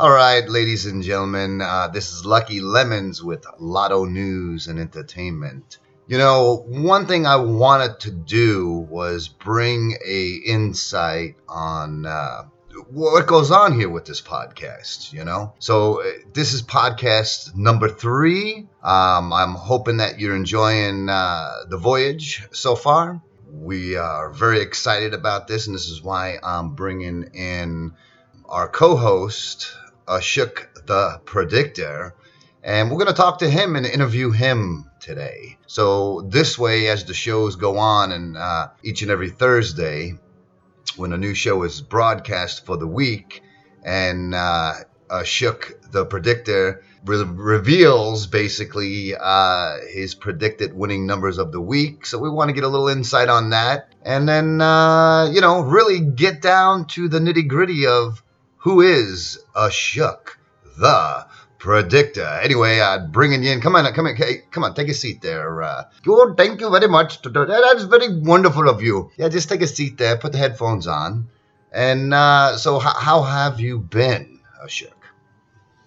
All right, ladies and gentlemen, uh, this is Lucky Lemons with Lotto News and Entertainment. You know, one thing I wanted to do was bring a insight on uh, what goes on here with this podcast. You know, so uh, this is podcast number three. Um, I'm hoping that you're enjoying uh, the voyage so far. We are very excited about this, and this is why I'm bringing in our co-host, Ashok the Predictor, and we're going to talk to him and interview him today. So this way, as the shows go on, and uh, each and every Thursday, when a new show is broadcast for the week, and uh, Ashok the Predictor re- reveals basically uh, his predicted winning numbers of the week. So we want to get a little insight on that, and then uh, you know really get down to the nitty gritty of who is a Ashok the predictor. Anyway, I'm bringing you in. Come on, come on, come on, take a seat there. Uh, oh, thank you very much. That's very wonderful of you. Yeah, just take a seat there. Put the headphones on. And uh, so, h- how have you been, Ashok?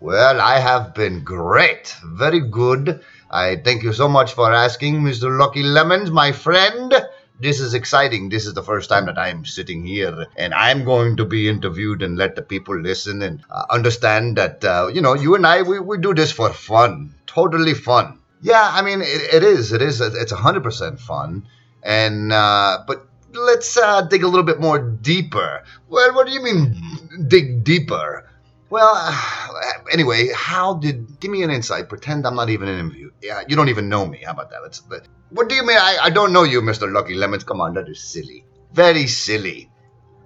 Well, I have been great. Very good. I thank you so much for asking, Mr. Lucky Lemons, my friend. This is exciting. This is the first time that I'm sitting here and I'm going to be interviewed and let the people listen and uh, understand that, uh, you know, you and I, we, we do this for fun. Totally fun. Yeah, I mean, it, it is. It is. It's 100% fun. And, uh, but let's uh, dig a little bit more deeper. Well, what do you mean dig deeper? Well, uh, anyway, how did give me an insight? Pretend I'm not even an interview. Yeah, you don't even know me. How about that? Let's. Let, what do you mean? I, I don't know you, Mister Lucky Lemons. Come on, that is silly. Very silly.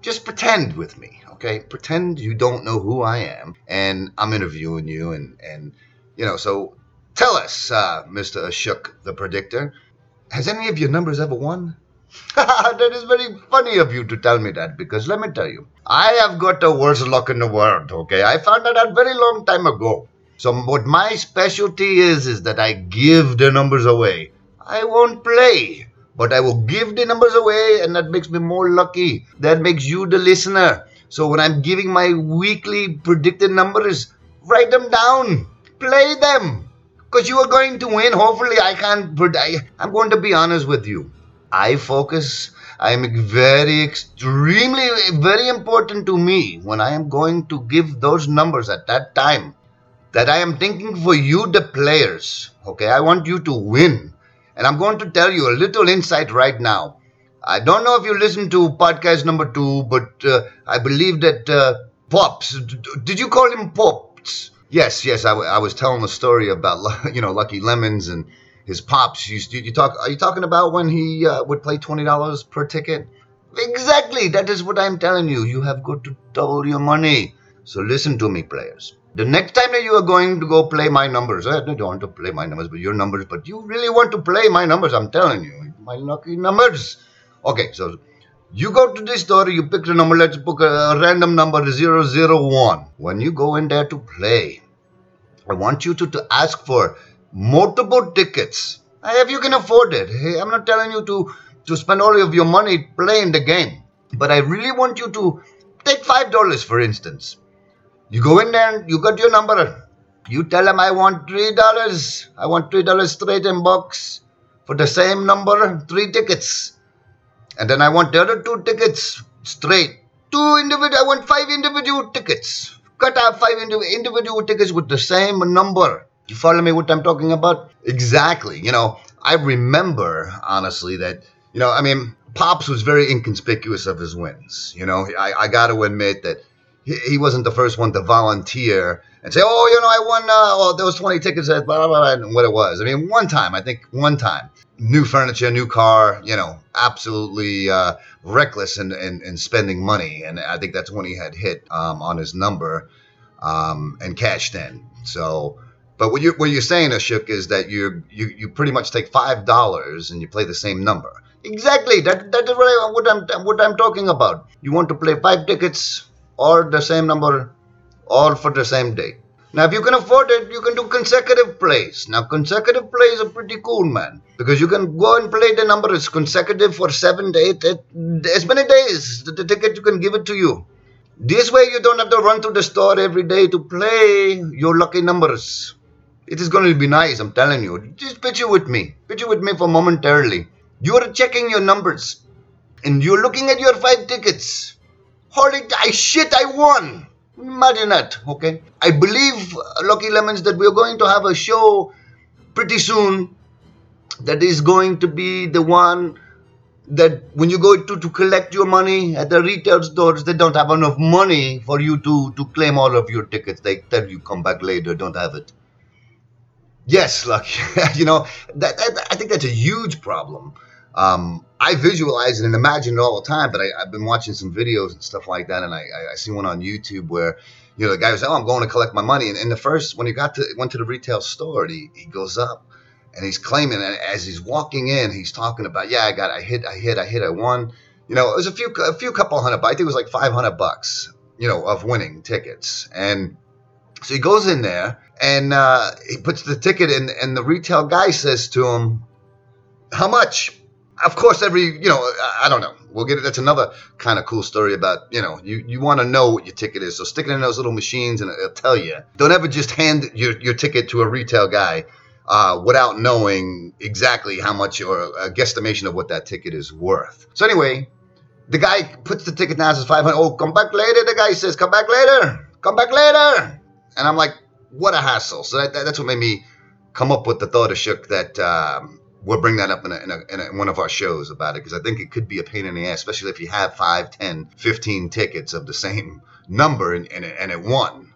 Just pretend with me, okay? Pretend you don't know who I am, and I'm interviewing you, and and you know. So tell us, uh, Mister Ashok, the predictor, has any of your numbers ever won? that is very funny of you to tell me that because let me tell you, I have got the worst luck in the world, okay? I found that out very long time ago. So what my specialty is is that I give the numbers away. I won't play, but I will give the numbers away and that makes me more lucky. That makes you the listener. So when I'm giving my weekly predicted numbers, write them down. Play them. Because you are going to win. Hopefully I can't predict. I'm going to be honest with you. I focus. I am very, extremely, very important to me when I am going to give those numbers at that time. That I am thinking for you, the players. Okay, I want you to win. And I'm going to tell you a little insight right now. I don't know if you listened to podcast number two, but uh, I believe that uh, Pops, did you call him Pops? Yes, yes, I, w- I was telling a story about, you know, Lucky Lemons and his pops used to, you talk are you talking about when he uh, would play $20 per ticket? Exactly that is what i'm telling you. You have got to double your money. So listen to me players. The next time that you are going to go play my numbers i don't want to play my numbers but your numbers but you really want to play my numbers i'm telling you. My lucky numbers. Okay so you go to the store, you pick the number, let's book a random number 001. When you go in there to play, I want you to, to ask for multiple tickets. If you can afford it, I'm not telling you to, to spend all of your money playing the game, but I really want you to take five dollars for instance. You go in there, and you got your number. You tell them I want three dollars. I want three dollars straight in box for the same number, three tickets. And then I want the other two tickets straight. Two individual. I want five individual tickets. Cut have five individual tickets with the same number. You follow me what I'm talking about? Exactly. You know, I remember honestly that, you know, I mean, Pops was very inconspicuous of his wins. You know, I, I got to admit that he, he, wasn't the first one to volunteer and say, oh, you know, I won, uh, oh, those 20 tickets blah, blah, blah, and what it was. I mean, one time, I think one time, new furniture, new car, you know, absolutely uh, reckless in, in, in, spending money. And I think that's when he had hit um, on his number um, and cashed in. So, but what you're what you're saying, Ashok, is that you you you pretty much take five dollars and you play the same number. Exactly. That that is what, I, what I'm what I'm talking about. You want to play five tickets or the same number, all for the same day. Now, if you can afford it, you can do consecutive plays. Now, consecutive plays are pretty cool, man, because you can go and play the number is consecutive for seven to eight, eight as many days. The, the ticket you can give it to you. This way, you don't have to run to the store every day to play your lucky numbers. It is going to be nice, I'm telling you. Just picture with me. Picture with me for momentarily. You're checking your numbers and you're looking at your five tickets. Holy I shit, I won. Imagine that, okay? I believe, uh, Lucky Lemons, that we're going to have a show pretty soon that is going to be the one that when you go to, to collect your money at the retail stores, they don't have enough money for you to, to claim all of your tickets. They tell you come back later, don't have it. Yes, Lucky. you know, that, that, I think that's a huge problem. Um, I visualize it and imagine it all the time, but I, have been watching some videos and stuff like that, and I, I, I see one on YouTube where you know the guy was, oh, I'm going to collect my money, and in the first when he got to went to the retail store, he, he goes up and he's claiming, and as he's walking in, he's talking about, yeah, I got, I hit, I hit, I hit, I won. You know, it was a few, a few couple hundred, I think it was like 500 bucks, you know, of winning tickets, and so he goes in there and uh, he puts the ticket in, and the retail guy says to him, "How much?" Of course, every you know, I don't know. We'll get it. That's another kind of cool story about you know, you you want to know what your ticket is, so stick it in those little machines and it'll tell you. Don't ever just hand your your ticket to a retail guy. Uh, without knowing exactly how much or a guesstimation of what that ticket is worth. So anyway, the guy puts the ticket down, says 500. Oh, come back later. The guy says, come back later. Come back later. And I'm like, what a hassle. So that, that, that's what made me come up with the thought of Shook that um, we'll bring that up in, a, in, a, in, one of our shows about it because I think it could be a pain in the ass, especially if you have 5, 10, 15 tickets of the same number and, and, it, and it won.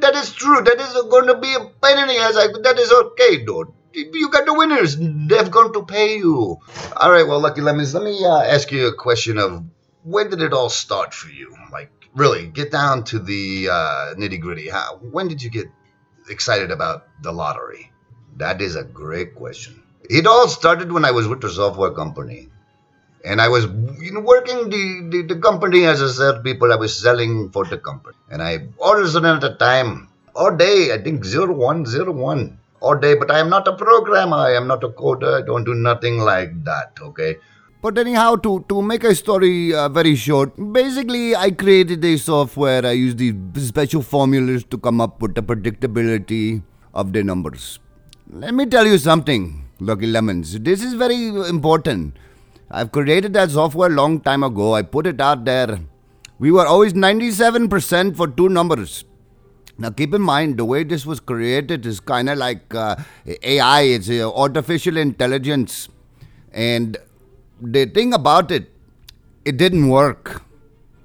That is true. That is going to be a pain in the ass. I, that is okay, dude. You got the winners. They've going to pay you. All right, well, Lucky Lemons, let me uh, ask you a question of when did it all start for you? Like, really get down to the uh, nitty gritty. When did you get excited about the lottery? That is a great question. It all started when I was with the software company. And I was you know, working the, the, the company as a sales people. I was selling for the company. And I a sudden at the time, all day, I think 0101 all day, but I am not a programmer. I am not a coder. I don't do nothing like that, okay? But anyhow, to, to make a story uh, very short, basically I created a software. I used these special formulas to come up with the predictability of the numbers. Let me tell you something, Lucky Lemons. This is very important. I've created that software a long time ago. I put it out there. We were always 97% for two numbers. Now, keep in mind, the way this was created is kind of like uh, AI, it's uh, artificial intelligence. And the thing about it, it didn't work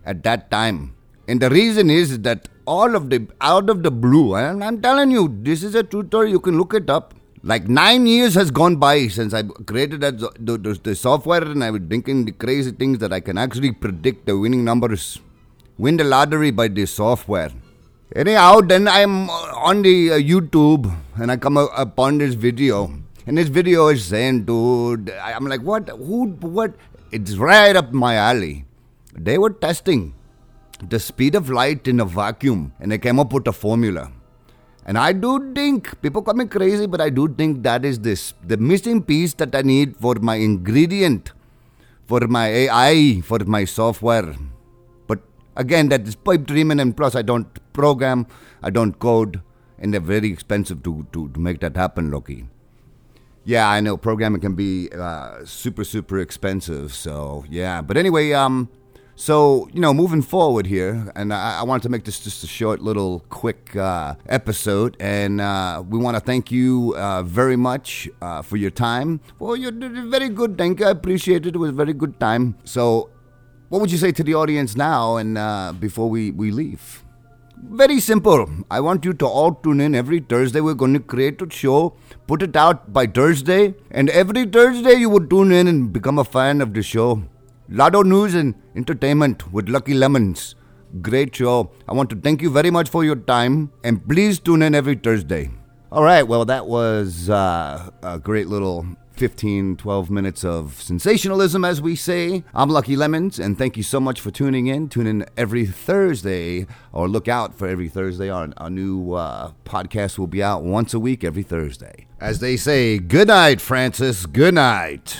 at that time. And the reason is that all of the out of the blue, and I'm telling you, this is a tutorial, you can look it up. Like nine years has gone by since I created that the, the, the software, and I was thinking the crazy things that I can actually predict the winning numbers, win the lottery by this software. Anyhow, then I'm on the uh, YouTube and I come upon this video and this video is saying, dude, I'm like, what? Who? What? It's right up my alley. They were testing the speed of light in a vacuum, and they came up with a formula. And I do think people call me crazy, but I do think that is this the missing piece that I need for my ingredient, for my AI, for my software. But again, that is pipe dreaming, and plus I don't program, I don't code, and they're very expensive to, to, to make that happen, Loki. Yeah, I know programming can be uh, super super expensive. So yeah, but anyway, um, so you know, moving forward here, and I, I wanted to make this just a short little quick uh, episode, and uh, we want to thank you uh, very much uh, for your time. Well, you did very good. Thank you. I appreciate it. It was a very good time. So, what would you say to the audience now, and uh, before we we leave? Very simple. I want you to all tune in every Thursday. We're going to create a show, put it out by Thursday, and every Thursday you would tune in and become a fan of the show. Lotto News and Entertainment with Lucky Lemons. Great show. I want to thank you very much for your time, and please tune in every Thursday. All right, well, that was uh, a great little 15, 12 minutes of sensationalism, as we say. I'm Lucky Lemons, and thank you so much for tuning in. Tune in every Thursday, or look out for every Thursday. Our, our new uh, podcast will be out once a week every Thursday. As they say, good night, Francis. Good night.